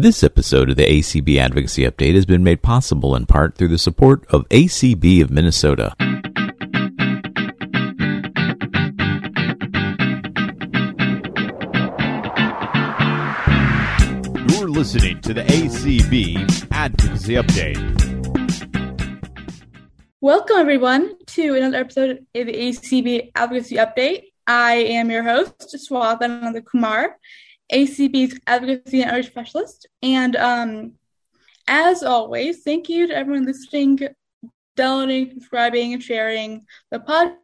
This episode of the ACB Advocacy Update has been made possible in part through the support of ACB of Minnesota. You're listening to the ACB Advocacy Update. Welcome, everyone, to another episode of the ACB Advocacy Update. I am your host, Swatha Nandhakumar, ACB's Advocacy and Outreach Specialist. And um, as always, thank you to everyone listening, downloading, subscribing, and sharing the podcast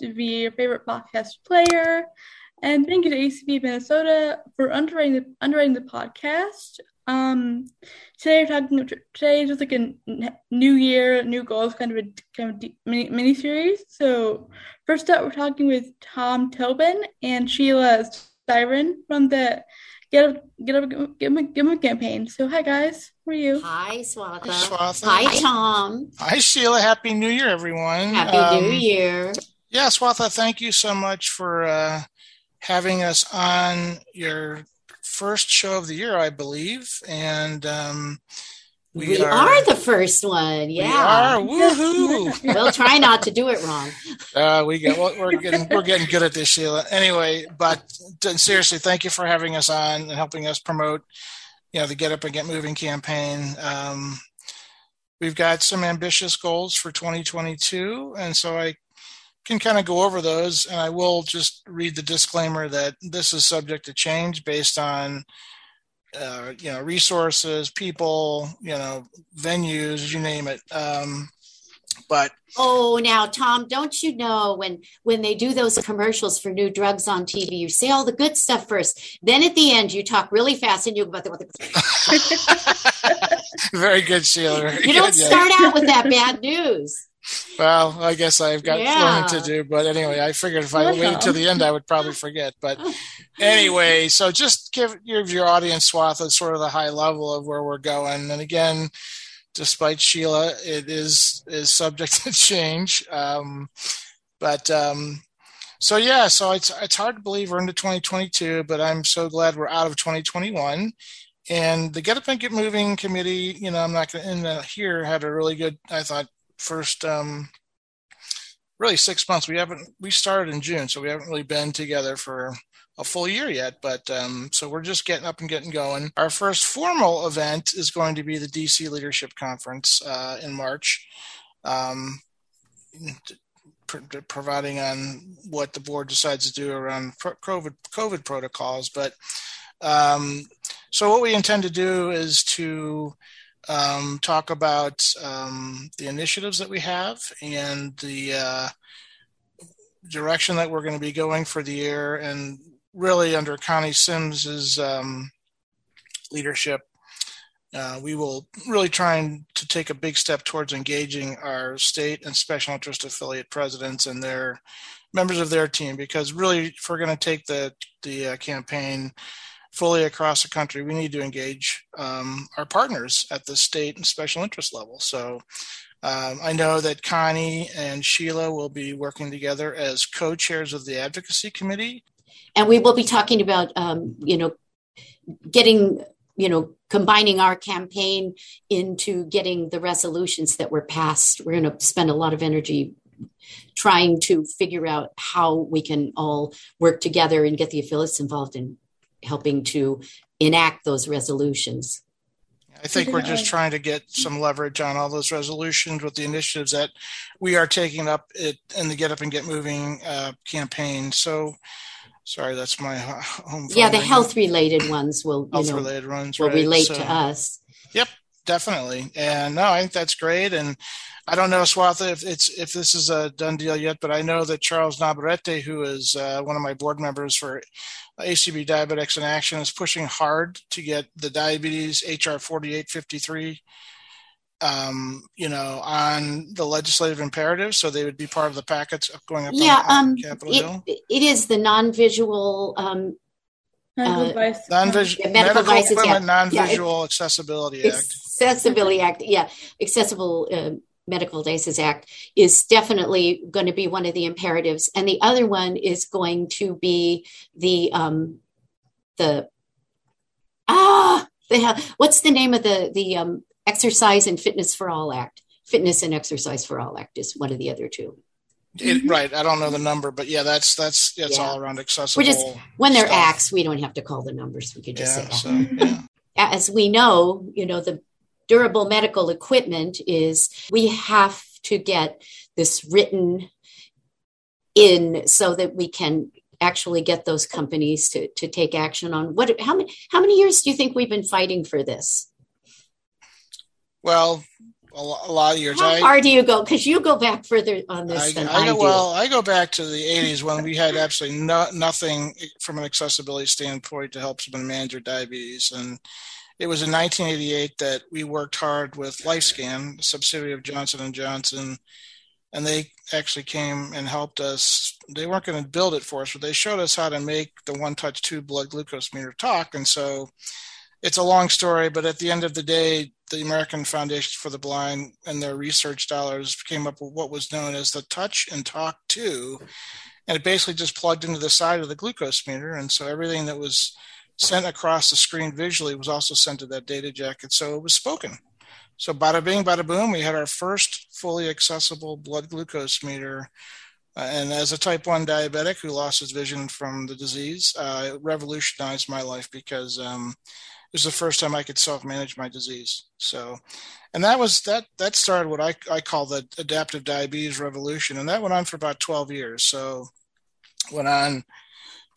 via your favorite podcast player. And thank you to ACB Minnesota for underwriting the, underwriting the podcast. Um, today we're talking. Today is just like a new year, new goals kind of a kind of mini, mini series. So first up, we're talking with Tom Tobin and Sheila Styron from the Get Up Get Up Get Up, Get Up campaign. So hi guys, how are you? Hi Swatha. Hi, Swatha. Hi Tom. Hi Sheila. Happy New Year, everyone. Happy Um, New Year. Yeah, Swatha, thank you so much for uh, having us on your first show of the year, I believe. And um, We, are, the first one. Yeah. we are. Woohoo! we'll try not to do it wrong. Uh, we get well, we're getting we're getting good at this, Sheila. Anyway, but seriously, thank you for having us on and helping us promote, you know, the Get Up and Get Moving campaign. Um, we've got some ambitious goals for 2022, and so I can kind of go over those. And I will just read the disclaimer that this is subject to change based on. Uh, you know, resources, people, you know, venues, you name it. Um, but Oh, now Tom, don't you know when when they do those commercials for new drugs on TV, you say all the good stuff first. Then at the end, you talk really fast and you go about the, Very good, Sheila. Very you don't good, yeah. start out with that bad news. Well, I guess I've got Yeah. learning to do, but anyway, I figured if I Welcome. waited till the end, I would probably forget. But anyway, so just give give your audience swath a sort of the high level of where we're going. And again, despite Sheila, it is is subject to change. Um, but um, so yeah, so it's it's hard to believe we're into 2022, but I'm so glad we're out of 2021. And the Get Up and Get Moving committee, you know, I'm not going to end that here, had a really good, I thought, first um, really six months. We haven't we started in June, so we haven't really been together for a full year yet. But um, so we're just getting up and getting going. Our first formal event is going to be the DC Leadership Conference uh, in March. Um, providing on what the board decides to do around COVID COVID protocols, but um, so what we intend to do is to um, talk about um, the initiatives that we have and the uh, direction that we're going to be going for the year, and really under Connie Sims's um, leadership, uh, we will really try and to take a big step towards engaging our state and special interest affiliate presidents and their members of their team, because really, if we're going to take the the uh, campaign fully across the country, we need to engage um, our partners at the state and special interest level. So um, I know that Connie and Sheila will be working together as co-chairs of the advocacy committee. and we will be talking about um, you know getting you know combining our campaign into getting the resolutions that were passed we're going to spend a lot of energy trying to figure out how we can all work together and get the affiliates involved in helping to enact those resolutions I think we're just trying to get some leverage on all those resolutions with the initiatives that we are taking up it in the Get Up and Get Moving uh, campaign. So, sorry, that's my home. yeah phone the health related ones will you health know related runs will right? relate So- to us Yep, definitely and no i think that's great and i don't know swatha if it's if this is a done deal yet but i know that charles navarrete who is uh, one of my board members for acb diabetics in action is pushing hard to get the diabetes hr 4853 um, you know, on the legislative imperative, so they would be part of the packets going up yeah on, on um Capitol Hill. it, it is the non-visual um Medical Uh, advice. Non-visual, medical medical devices, equipment, yeah. Yeah, it- non-visual accessibility act. accessibility act yeah accessible uh, medical devices act is definitely going to be one of the imperatives and the other one is going to be the um the ah they have what's the name of the the um, exercise and fitness for all act fitness and exercise for all act is one of the other two it, right i don't know the number but yeah that's that's it's yeah. all around accessible we're just when they're stuff. acts we don't have to call the numbers we could just yeah, say so, yeah. as we know you know the durable medical equipment is we have to get this written in so that we can actually get those companies to, to take action on what how many how many years do you think we've been fighting for this? Well a, lot of years. How I, far do you go? Because you go back further on this I, than I, I go, do. well i go back to the 80s when we had absolutely no, nothing from an accessibility standpoint to help someone manage their diabetes and it was in 1988 that we worked hard with LifeScan, a subsidiary of Johnson and Johnson, and they actually came and helped us. They weren't going to build it for us, but they showed us how to make the One Touch Two blood glucose meter talk. And so, it's a long story, but at the end of the day, the American Foundation for the Blind and their research dollars came up with what was known as the Touch and Talk Two, and it basically just plugged into the side of the glucose meter, and so everything that was sent across the screen visually was also sent to that data jacket. So it was spoken. So bada bing, bada boom, we had our first fully accessible blood glucose meter. Uh, and as a type 1 diabetic who lost his vision from the disease, uh, it revolutionized my life because um, it was the first time I could self-manage my disease. So, and that was that that started what I, I call the adaptive diabetes revolution, and that went on for about 12 years. So, went on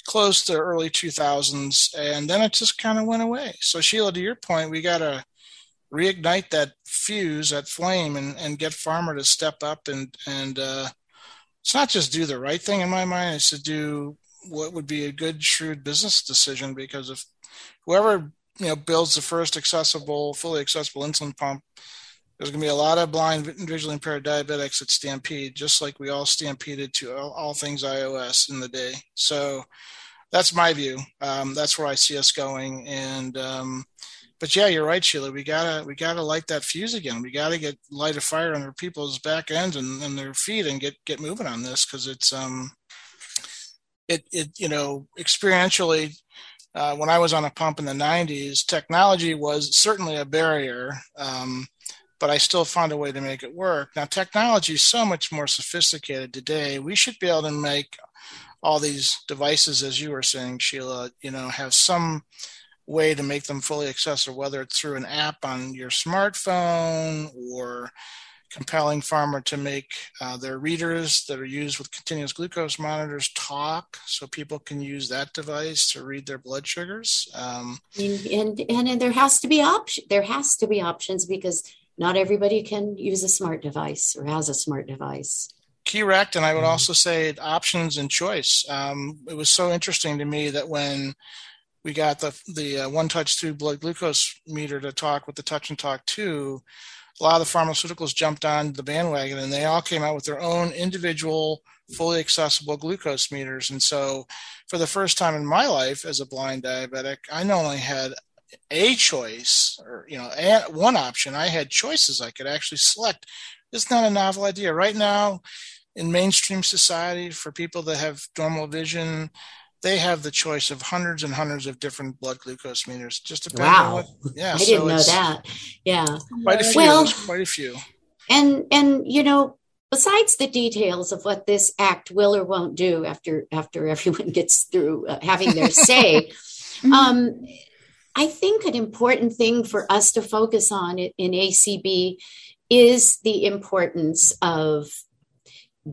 close to early 2000s and then it just kind of went away. So sheila to your point we got to reignite that fuse that flame and, and get pharma to step up and and uh, it's not just do the right thing in my mind it's to do what would be a good shrewd business decision because if whoever you know builds the first accessible fully accessible insulin pump there's going to be a lot of blind visually impaired diabetics at Stampede, just like we all stampeded to all, all things iOS in the day. So that's my view. Um, that's where I see us going. And um, but yeah, you're right, Sheila. We gotta we gotta light that fuse again. We gotta get light a fire under people's back ends and, and their feet and get get moving on this because it's um it it you know experientially uh, when I was on a pump in the 90s, technology was certainly a barrier. Um, but I still found a way to make it work. Now, technology is so much more sophisticated today. We should be able to make all these devices, as you were saying, Sheila, you know, have some way to make them fully accessible, whether it's through an app on your smartphone or compelling pharma to make uh, their readers that are used with continuous glucose monitors talk so people can use that device to read their blood sugars um, and, and, and there has to be option there has to be options because not everybody can use a smart device or has a smart device. Correct. And I would also say options and choice. Um, it was so interesting to me that when we got the the uh, one touch two blood glucose meter to talk with the touch and talk two, a lot of the pharmaceuticals jumped on the bandwagon and they all came out with their own individual fully accessible glucose meters. And so for the first time in my life as a blind diabetic, I not only had a choice or you know one option. I had choices i could actually select. It's not a novel idea. Right now in mainstream society for people that have normal vision they have the choice of hundreds and hundreds of different blood glucose meters just depending wow. what yeah i so didn't know that. Yeah. Quite a few well, quite a few. and and you know besides the details of what this act will or won't do after after everyone gets through uh, having their say mm-hmm. um I think an important thing for us to focus on in ACB is the importance of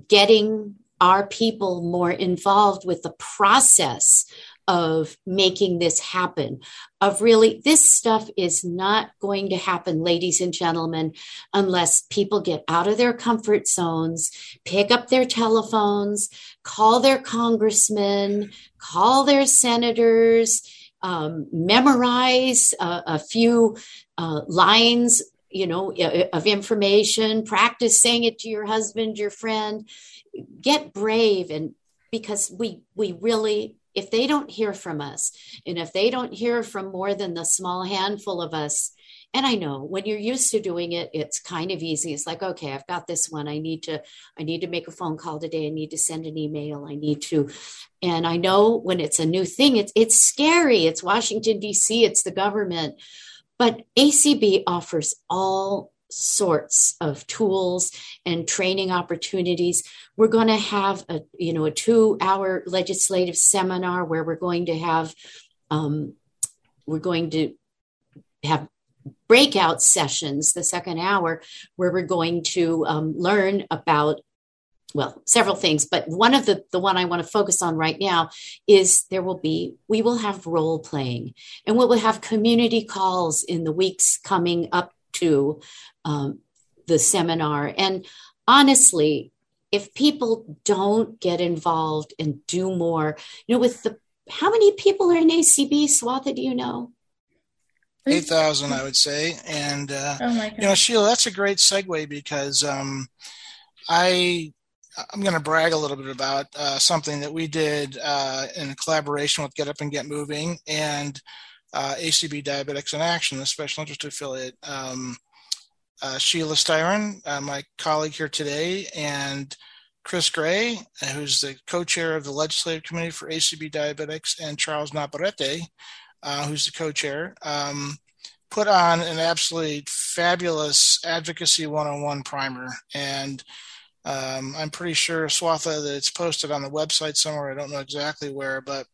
getting our people more involved with the process of making this happen. Of really, this stuff is not going to happen, ladies and gentlemen, unless people get out of their comfort zones, pick up their telephones, call their congressmen, call their senators um, memorize a, a few uh, lines you know of information practice saying it to your husband your friend. Get brave and because we we really if they don't hear from us and if they don't hear from more than the small handful of us and i know when you're used to doing it it's kind of easy. It's like okay i've got this one. I need to i need to make a phone call today. I need to send an email. I need to and i know when it's a new thing it's it's scary. It's washington d.c it's the government. But ACB offers all sorts of tools and training opportunities. We're going to have a you know a two hour legislative seminar where we're going to have um, we're going to have breakout sessions the second hour where we're going to um, learn about well several things but one of the the one i want to focus on right now is there will be we will have role playing and we will have community calls in the weeks coming up to um, the seminar. And honestly if people don't get involved and do more you know with the how many people are in acb swatha do you know? Eight thousand, I would say. And uh, oh you know, Sheila, that's a great segue because um, I I'm going to brag a little bit about uh, something that we did uh, in collaboration with Get Up and Get Moving. And uh, ACB Diabetics in Action, the special interest affiliate. Um, uh, Sheila Styron, uh, my colleague here today, and Chris Gray, who's the co-chair of the legislative committee for ACB Diabetics, and Charles Navarrete, uh, who's the co-chair, um, put on an absolutely fabulous advocacy 101 primer. And um, I'm pretty sure, Swatha, that it's posted on the website somewhere. I don't know exactly where, but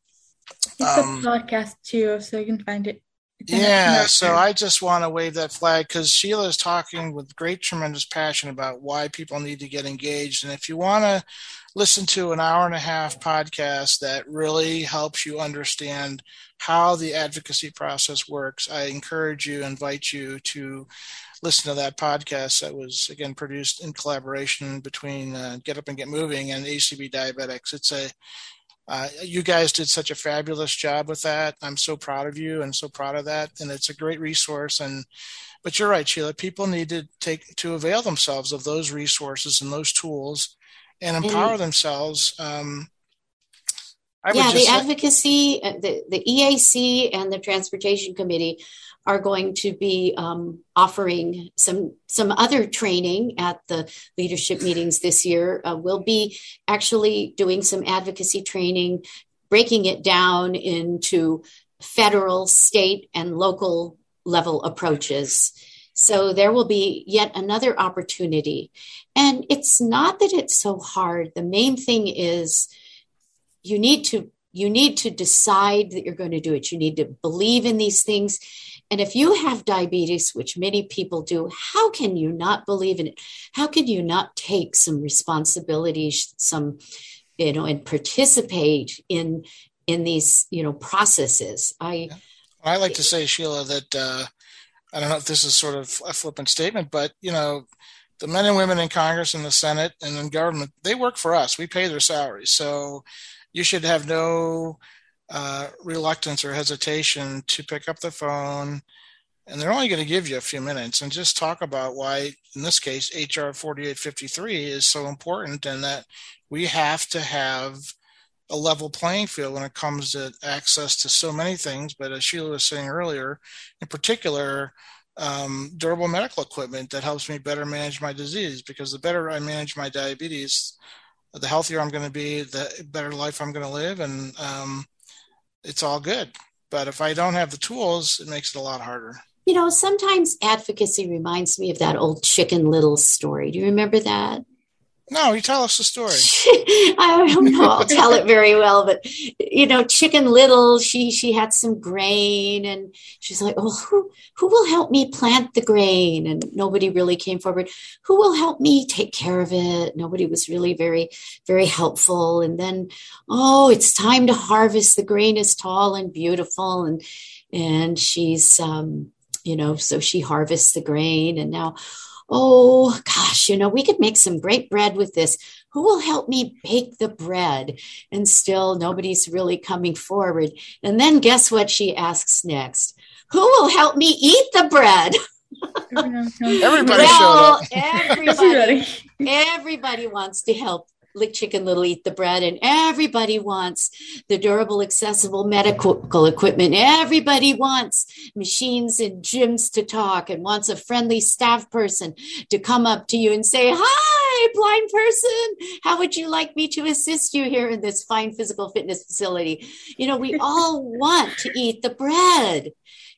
it's um, a podcast too, so you can find it. Yeah, so I just want to wave that flag because Sheila is talking with great, tremendous passion about why people need to get engaged. And if you want to listen to an hour and a half podcast that really helps you understand how the advocacy process works, I encourage you, invite you to listen to that podcast that was again produced in collaboration between uh, Get Up and Get Moving and ACB Diabetics. It's a uh, you guys did such a fabulous job with that. I'm so proud of you and so proud of that. And it's a great resource. And but you're right, Sheila. People need to take to avail themselves of those resources and those tools and empower and, themselves. Um, yeah, the advocacy, uh, the, the EAC and the Transportation Committee are going to be um, offering some some other training at the leadership meetings this year. Uh, we'll be actually doing some advocacy training, breaking it down into federal, state, and local level approaches. So there will be yet another opportunity. And it's not that it's so hard. The main thing is you need to you need to decide that you're going to do it. You need to believe in these things. And if you have diabetes, which many people do, how can you not believe in it? How can you not take some responsibilities, some, you know, and participate in in these, you know, processes? I I like to say, Sheila, that uh, I don't know if this is sort of a flippant statement, but you know, the men and women in Congress and the Senate and in government, they work for us. We pay their salaries. So you should have no uh, reluctance or hesitation to pick up the phone. And they're only going to give you a few minutes and just talk about why, in this case, HR 4853 is so important and that we have to have a level playing field when it comes to access to so many things. But as Sheila was saying earlier, in particular, um, durable medical equipment that helps me better manage my disease because the better I manage my diabetes, the healthier I'm going to be, the better life I'm going to live, and um, it's all good. But if I don't have the tools, it makes it a lot harder. You know, sometimes advocacy reminds me of that old Chicken Little story. Do you remember that? No, you tell us the story. I don't know. I'll tell it very well, but you know, Chicken Little, she she had some grain, and she's like, "Oh, who who will help me plant the grain?" And nobody really came forward. Who will help me take care of it? Nobody was really very very helpful. And then, oh, it's time to harvest. The grain is tall and beautiful, and and she's um, you know, so she harvests the grain, and now oh gosh, you know, we could make some great bread with this. Who will help me bake the bread? And still nobody's really coming forward. And then guess what she asks next? Who will help me eat the bread? everybody well, everybody, everybody wants to help Lick chicken Little eat the bread, and everybody wants the durable, accessible medical equipment. Everybody wants machines and gyms to talk and wants a friendly staff person to come up to you and say, Hi, blind person. How would you like me to assist you here in this fine physical fitness facility? You know, we all want to eat the bread.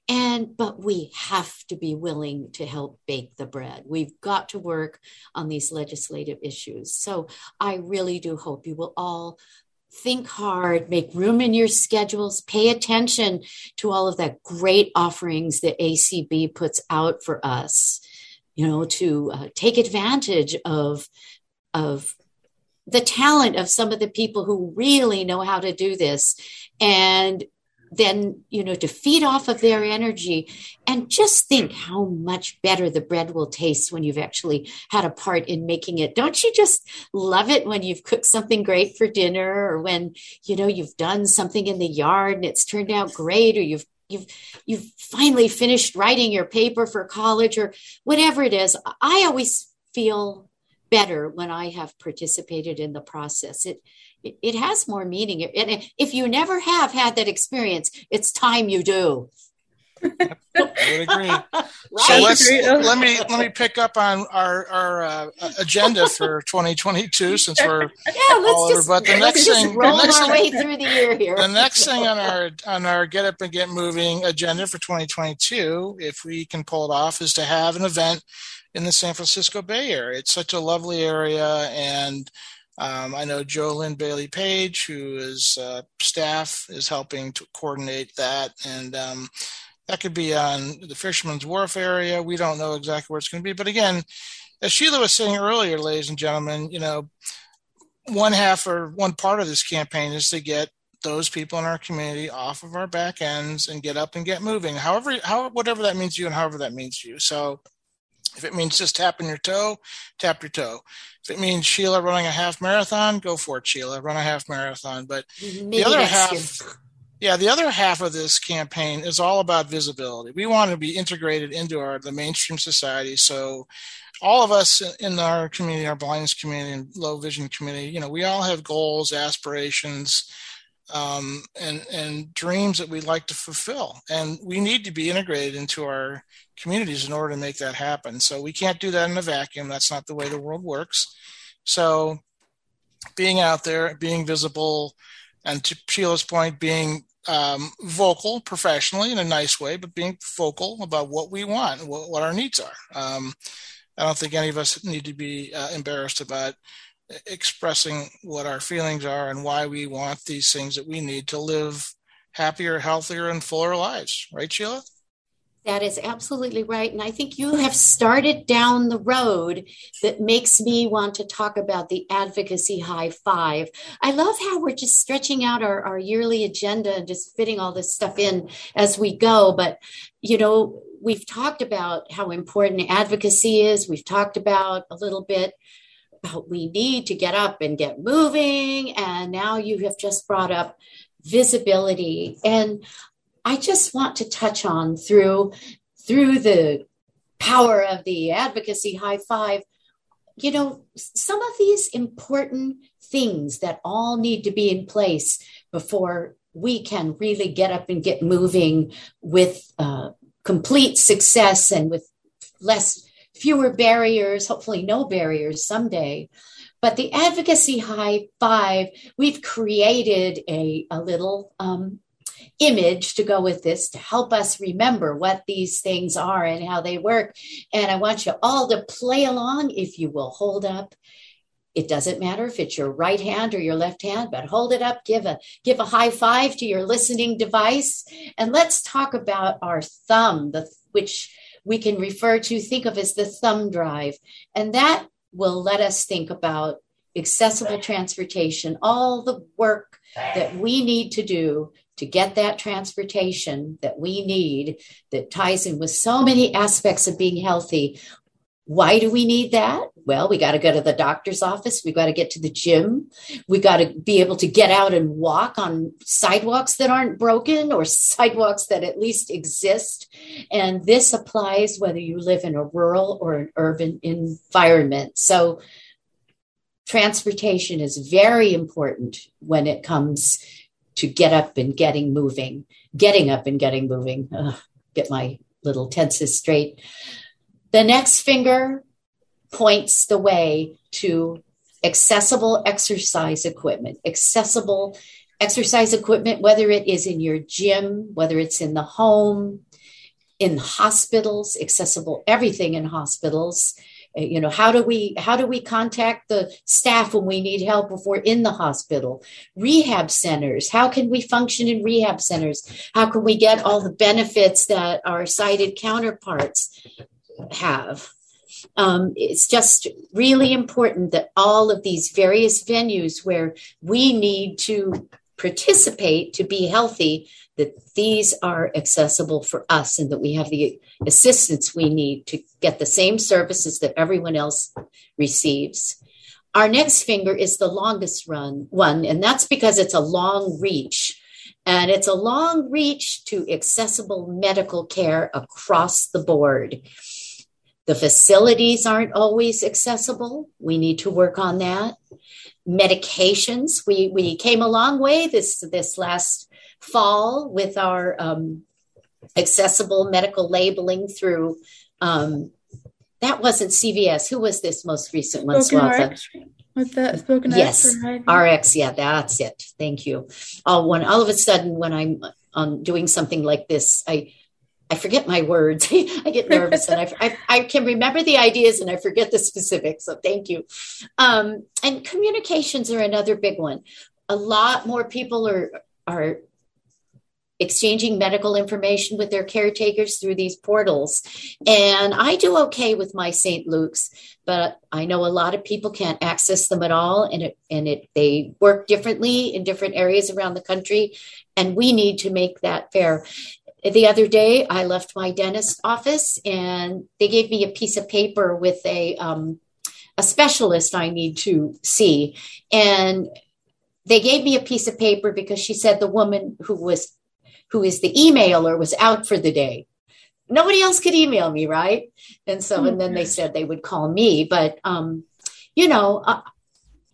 And, but we have to be willing to help bake the bread. We've got to work on these legislative issues. So I really do hope you will all think hard, make room in your schedules, pay attention to all of that great offerings that ACB puts out for us, you know, to uh, take advantage of, of the talent of some of the people who really know how to do this and then you know to feed off of their energy. And just think how much better the bread will taste when you've actually had a part in making it. Don't you just love it when you've cooked something great for dinner or when you know you've done something in the yard and it's turned out great or you've you've you've finally finished writing your paper for college or whatever it is. I always feel better when i have participated in the process it it, it has more meaning. And if you never have had that experience, it's time you do. I would agree. right. So let's let me let me pick up on our our uh, agenda for 2022 since we're yeah let's just, but the next thing roll the next our thing, way through the year here. The next thing on our on our get up and get moving agenda for 2022, if we can pull it off, is to have an event in the San Francisco Bay Area. It's such a lovely area and um, I know Jolyn Bailey Page, who is uh, staff, is helping to coordinate that, and um, that could be on the Fisherman's Wharf area. We don't know exactly where it's going to be, but again, as Sheila was saying earlier, ladies and gentlemen, you know, one half or one part of this campaign is to get those people in our community off of our back ends and get up and get moving. However, how whatever that means to you, and however that means to you. So if it means just tapping your toe, tap your toe. If it means Sheila running a half marathon, go for it, Sheila. Run a half marathon. But Maybe the other half, year. Yeah, the other half of this campaign is all about visibility. We want to be integrated into our the mainstream society. So all of us in our community, our blindness community and low vision community, you know, we all have goals, aspirations, um, and and dreams that we'd like to fulfill, and we need to be integrated into our communities in order to make that happen. So we can't do that in a vacuum. That's not the way the world works. So being out there, being visible, and to Sheila's point, being um, vocal professionally in a nice way, but being vocal about what we want, what, what our needs are. Um, I don't think any of us need to be uh, embarrassed about expressing what our feelings are and why we want these things that we need to live happier, healthier, and fuller lives. Right, Sheila? That is absolutely right. And I think you have started down the road that makes me want to talk about the advocacy high five. I love how we're just stretching out our, our yearly agenda and just fitting all this stuff in as we go. But, you know, we've talked about how important advocacy is. We've talked about a little bit about we need to get up and get moving. And now you have just brought up visibility. And I just want to touch on through through the power of the advocacy high five. You know some of these important things that all need to be in place before we can really get up and get moving with uh, complete success and with less fewer barriers hopefully no barriers someday. But the advocacy high five we've created a, a little um, image to go with this to help us remember what these things are and how they work. And I want you all to play along if you will hold up. It doesn't matter if it's your right hand or your left hand, but hold it up, give a give a high five to your listening device, and let's talk about our thumb, the which we can refer to, think of as the thumb drive. And that will let us think about accessible transportation, all the work that we need to do to get that transportation that we need that ties in with so many aspects of being healthy. Why do we need that? Well, we got to go to the doctor's office. We got to get to the gym. We got to be able to get out and walk on sidewalks that aren't broken or sidewalks that at least exist. And this applies whether you live in a rural or an urban environment. So, transportation is very important when it comes to get up and getting moving, getting up and getting moving. Ugh, get my little tenses straight. The next finger points the way to accessible exercise equipment, accessible exercise equipment, whether it is in your gym, whether it's in the home. in hospitals, accessible everything in hospitals. Uh, you know how do we how do we contact the staff when we need help if we're in the hospital? Rehab centers how can we function in rehab centers? How can we get all the benefits that our sighted counterparts have? Um, it's just really important that all of these various venues where we need to participate to be healthy that these are accessible for us and that we have the assistance we need to get the same services that everyone else receives. Our next finger is the longest run one, and that's because it's a long reach. And it's a long reach to accessible medical care across the board. The facilities aren't always accessible. We need to work on that. Medications, we, we came a long way this, this last fall with our um, accessible medical labeling through um, that wasn't CVS. Who was this most recent one? Spoken RX. With the spoken yes, RX. Yeah, that's it. Thank you. Oh, when all of a sudden, when I'm um, doing something like this, I I forget my words. I get nervous and I, I, I, can remember the ideas and I forget the specifics. So thank you. Um, and communications are another big one. A lot more people are are exchanging medical information with their caretakers through these portals. And I do okay with my St. Luke's, but I know a lot of people can't access them at all. And it, and it, they work differently in different areas around the country. And we need to make that fair. The other day, I left my dentist office and they gave me a piece of paper with a, um, a specialist I need to see. And they gave me a piece of paper because she said the woman who was who is the emailer, was out for the day. Nobody else could email me, right? And so, and then they said they would call me, but um, you know, uh,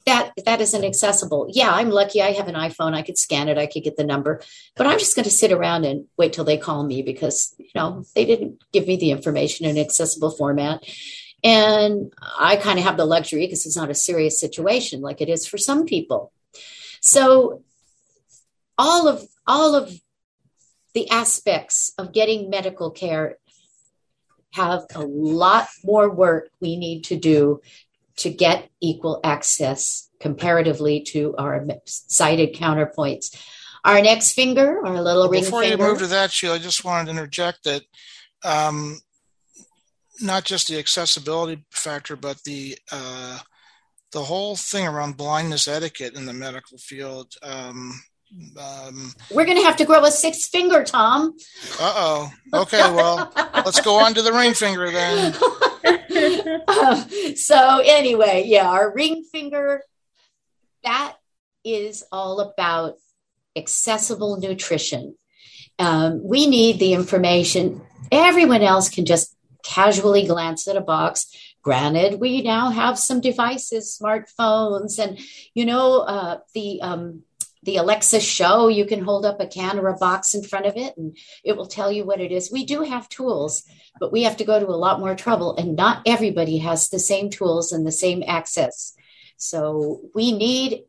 that that isn't accessible. Yeah, I'm lucky. I have an iPhone. I could scan it. I could get the number, but I'm just going to sit around and wait till they call me because you know they didn't give me the information in accessible format. And I kind of have the luxury because it's not a serious situation like it is for some people. So all of all of the aspects of getting medical care have a lot more work we need to do to get equal access comparatively to our sighted counterpoints. Our next finger, our little ring Before finger. you move to that, Sheila, I just wanted to interject that um, not just the accessibility factor, but the uh, the whole thing around blindness etiquette in the medical field. Um, um, We're going to have to grow a sixth finger, Tom. Uh oh. Okay, well, let's go on to the ring finger then. uh, so, anyway, yeah, our ring finger, that is all about accessible nutrition. Um, we need the information. Everyone else can just casually glance at a box. Granted, we now have some devices, smartphones, and you know uh, the um, the Alexa show, you can hold up a can or a box in front of it and it will tell you what it is. We do have tools, but we have to go to a lot more trouble, and not everybody has the same tools and the same access. So we need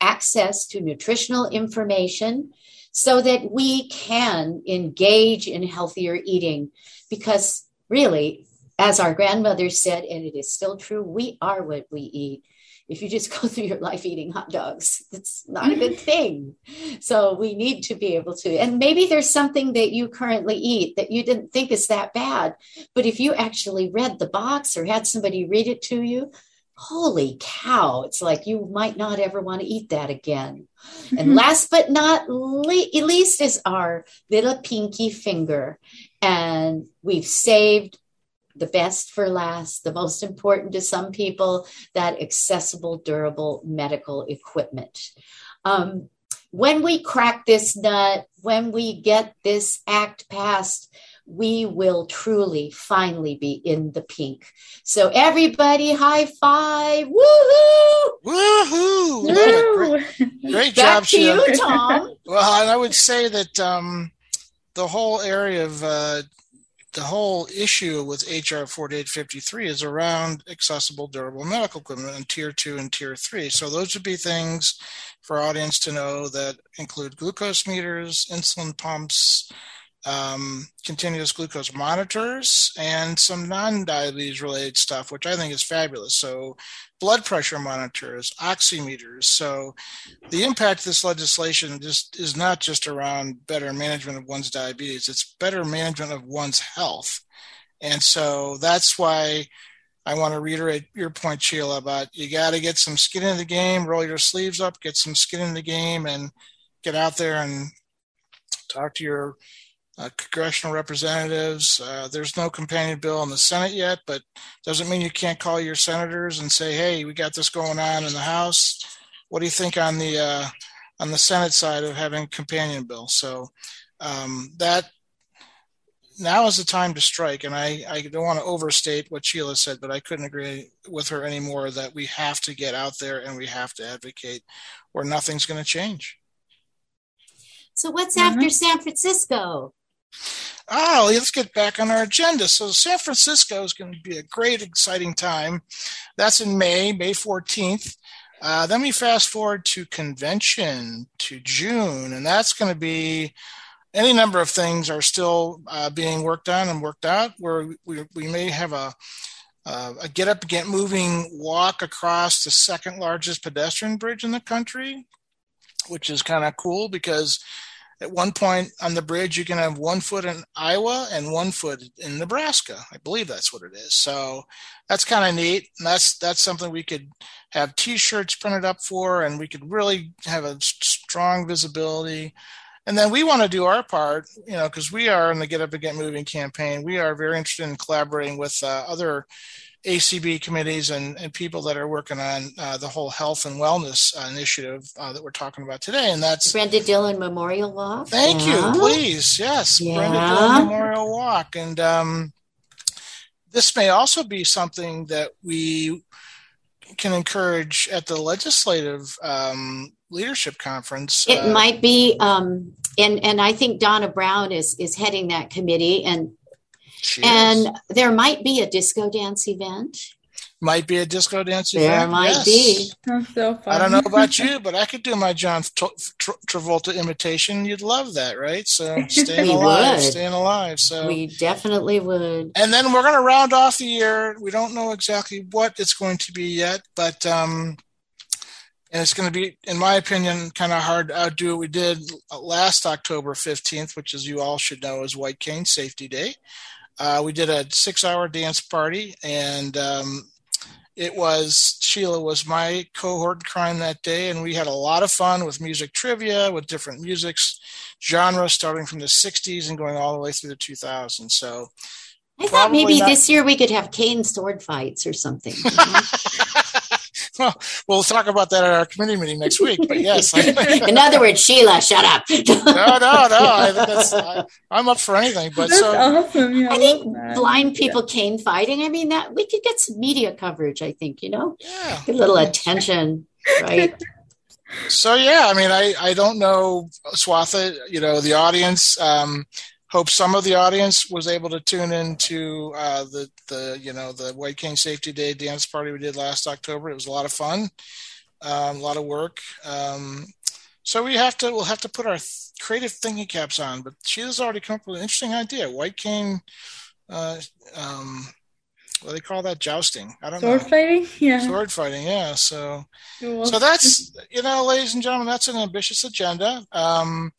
access to nutritional information so that we can engage in healthier eating because really as our grandmothers said and it is still true we are what we eat if you just go through your life eating hot dogs, it's not a good thing. So we need to be able to. And maybe there's something that you currently eat that you didn't think is that bad. But if you actually read the box or had somebody read it to you, holy cow, it's like you might not ever want to eat that again. Mm-hmm. And last but not le- least is our little pinky finger. And we've saved the best for last, the most important to some people, that accessible, durable medical equipment. Um, when we crack this nut, when we get this act passed, we will truly finally be in the pink. So everybody high five. Woohoo! Woohoo! Great, great job, Back to you, Tom. well, and I would say that um, the whole area of uh, the whole issue with HR 4853 is around accessible durable medical equipment in tier two and tier three. So those would be things for audience to know that include glucose meters, insulin pumps, um, continuous glucose monitors, and some non diabetes related stuff, which I think is fabulous. So, blood pressure monitors, oximeters. So, the impact of this legislation just is not just around better management of one's diabetes, it's better management of one's health. And so that's why I want to reiterate your point, Sheila, about you got to get some skin in the game, roll your sleeves up, get some skin in the game, and get out there and talk to your uh, congressional representatives. Uh, there's no companion bill in the Senate yet, but doesn't mean you can't call your senators and say, "Hey, we got this going on in the House. What do you think on the uh, on the Senate side of having a companion bill?" So um, that now is the time to strike. And I, I don't want to overstate what Sheila said, but I couldn't agree with her anymore that we have to get out there and we have to advocate or nothing's going to change. So, what's mm-hmm. after San Francisco? Oh, let's get back on our agenda. So, San Francisco is going to be a great, exciting time. That's in May, May 14th. Uh, then we fast forward to convention to June, and that's going to be any number of things are still uh, being worked on and worked out. Where we, we may have a uh, a get up, get moving walk across the second largest pedestrian bridge in the country, which is kind of cool because at one point on the bridge you can have one foot in Iowa and one foot in Nebraska. I believe that's what it is. So that's kind of neat. And that's that's something we could have T-shirts printed up for, and we could really have a strong visibility and then we want to do our part, you know, because we are in the Get Up and Get Moving campaign. We are very interested in collaborating with uh, other ACB committees and, and people that are working on uh, the whole health and wellness uh, initiative uh, that we're talking about today. And that's Brenda Dillon Memorial Walk. Thank yeah. you. Please. Yes. Yeah. Brenda Dillon Memorial Walk. And um, this may also be something that we can encourage at the legislative um, leadership conference. It uh, might be, um, and and I think Donna Brown is is heading that committee, and and there might be a disco dance event. Might be a disco dance there event. There might yes. be. That's so I don't know about you, but I could do my John Tra- Tra- Travolta imitation. You'd love that, right? So staying alive, would. staying alive. So we definitely would. And then we're going to round off the year. We don't know exactly what it's going to be yet, but um, and it's going to be, in my opinion, kind of hard to outdo what we did last October 15th, which, as you all should know, is White Cane Safety Day. Uh, we did a six-hour dance party, and um, it was Sheila was my cohort crime that day, and we had a lot of fun with music trivia, with different musics genres, starting from the '60s and going all the way through the 2000s. So. I thought maybe not- this year we could have cane sword fights or something. You know? well, we'll talk about that at our committee meeting next week. But yes, in other words, Sheila, shut up. no, no, no. I, am up for anything. But that's so awesome. Yeah, I, think blind people yeah. cane fighting. I mean, that we could get some media coverage. I think you know, yeah, a little attention, right? so yeah, I mean, I I don't know Swatha. You know, the audience. Um, hope some of the audience was able to tune into uh, the the you know the White Cane Safety Day dance party we did last October. It was a lot of fun, um, a lot of work. Um, so we have to we'll have to put our th- creative thinking caps on. But Sheila's already come up with an interesting idea. White cane. Uh, um, what do they call that jousting i don't sword know fighting yeah sword fighting yeah so so that's you know ladies and gentlemen that's an ambitious agenda um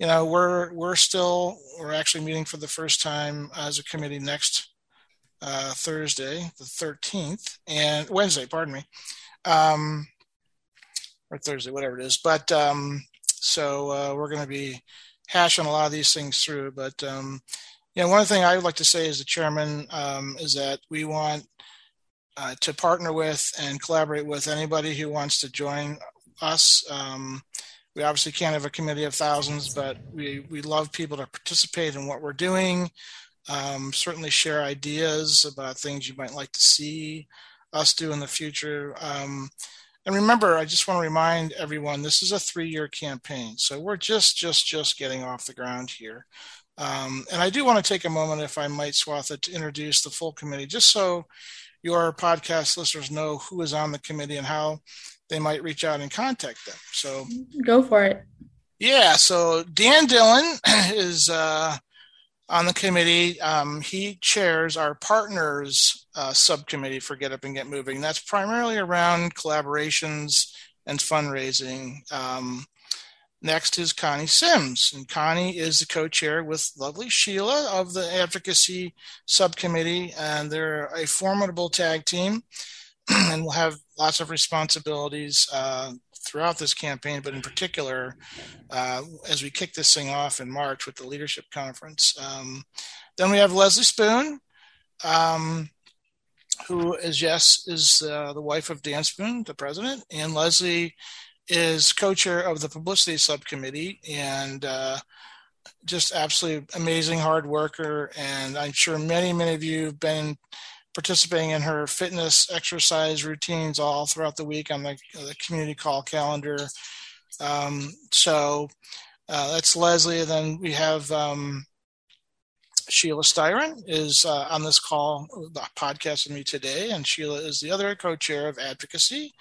you know we're we're still we're actually meeting for the first time as a committee next uh, Thursday, the 13th, and Wednesday, pardon me, um, or Thursday, whatever it is. But um, so uh, we're going to be hashing a lot of these things through. But um, you know, one thing I would like to say as the chairman um, is that we want uh, to partner with and collaborate with anybody who wants to join us. Um, we obviously can't have a committee of thousands, but we, we love people to participate in what we're doing. Um, certainly share ideas about things you might like to see us do in the future. Um, and remember, I just want to remind everyone this is a three-year campaign, so we're just just just getting off the ground here. Um, and I do want to take a moment, if I might, Swatha, to introduce the full committee, just so your podcast listeners know who is on the committee and how they might reach out and contact them. So go for it. Yeah. So Dan Dillon is uh, on the committee. Um, he chairs our partners uh, subcommittee for Get Up and Get Moving. That's primarily around collaborations and fundraising. Um, next is Connie Sims, and Connie is the co-chair with lovely Sheila of the advocacy subcommittee, and they're a formidable tag team, and will have lots of responsibilities. Uh, throughout this campaign, but in particular, uh, as we kick this thing off in March with the leadership conference. Um, then we have Leslie Spoon, um, who is yes is uh, the wife of Dan Spoon, the president, and Leslie is co-chair of the publicity subcommittee and uh, just absolutely amazing hard worker. And I'm sure many many of you have been participating in her fitness exercise routines all throughout the week on the, the community call calendar. Um, so uh, that's Leslie. And then we have um, Sheila Styron is uh, on this call, the podcast with me today, and Sheila is the other co-chair of advocacy.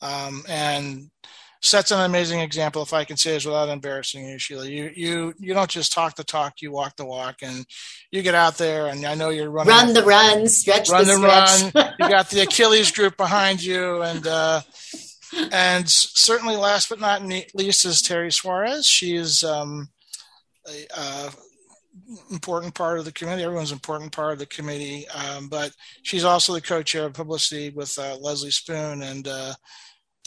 Um, and sets an amazing example, if I can say this without embarrassing you, Sheila. You you you don't just talk the talk, you walk the walk, and you get out there. And I know you're running, run the run, stretch run the, stretch. run. you got the Achilles group behind you, and uh, and certainly last but not least is Terry Suarez. She is um, a, a important part of the committee. Everyone's important part of the committee, um, but she's also the co-chair of publicity with uh, Leslie Spoon and. Uh,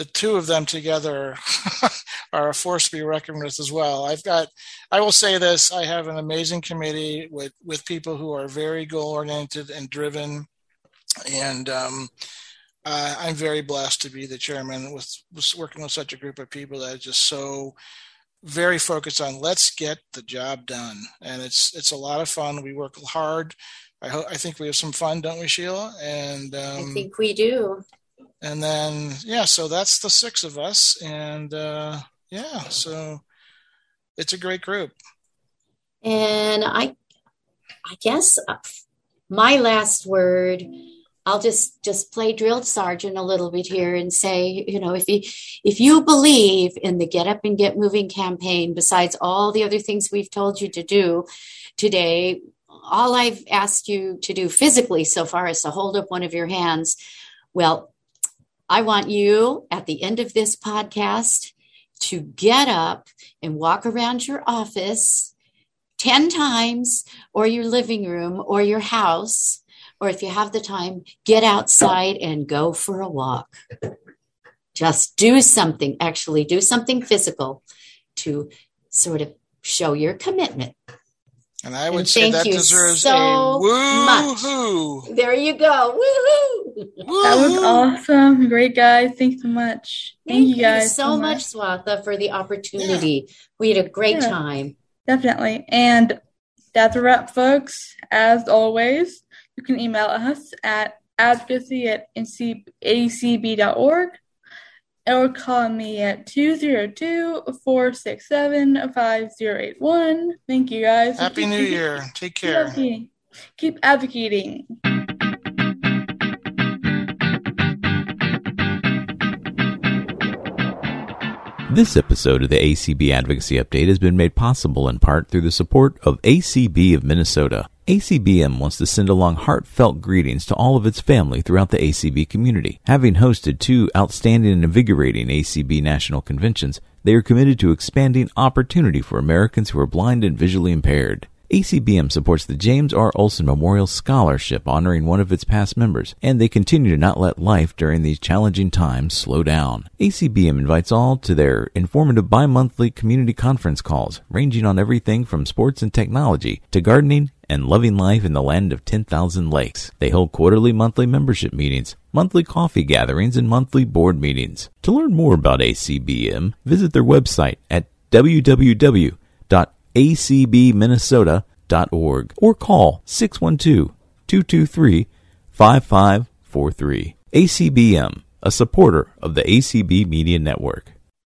the two of them together are a force to be reckoned with as well. I've got, I will say this: I have an amazing committee with with people who are very goal oriented and driven, and um, uh, I'm very blessed to be the chairman with, with working with such a group of people that are just so very focused on let's get the job done, and it's it's a lot of fun. We work hard. I hope I think we have some fun, don't we, Sheila? And um, I think we do and then yeah so that's the six of us. And uh yeah so it's a great group. And i i guess uh, my last word i'll just just play drilled sergeant a little bit here and say you know if you if you believe in the get up and get moving campaign besides all the other things we've told you to do today all i've asked you to do physically so far is to hold up one of your hands. Well I want you at the end of this podcast to get up and walk around your office 10 times or your living room or your house. Or if you have the time, get outside and go for a walk. Just do something, actually, do something physical to sort of show your commitment. And I would and say that deserves so a woo-hoo. There you go. Woo-hoo. That was awesome. Great guys. Thanks so much. Thank, Thank you guys so, so much, Swatha, for the opportunity. Yeah. We had a great yeah, time. Definitely. And that's a wrap, folks. As always, you can email us at advocacy at acb.org or call me at 202-467-5081. Thank you guys. Happy New Year. Take care. Keep advocating. This episode of the ACB Advocacy Update has been made possible in part through the support of ACB of Minnesota. ACBM wants to send along heartfelt greetings to all of its family throughout the ACB community. Having hosted two outstanding and invigorating ACB national conventions, they are committed to expanding opportunity for Americans who are blind and visually impaired. ACBM supports the James R. Olson Memorial Scholarship honoring one of its past members, and they continue to not let life during these challenging times slow down. ACBM invites all to their informative bi-monthly community conference calls, ranging on everything from sports and technology to gardening and loving life in the land of 10,000 lakes. They hold quarterly monthly membership meetings, monthly coffee gatherings, and monthly board meetings. To learn more about ACBM, visit their website at www acbminnesota.org or call 612-223-5543. ACBM, a supporter of the ACB Media Network.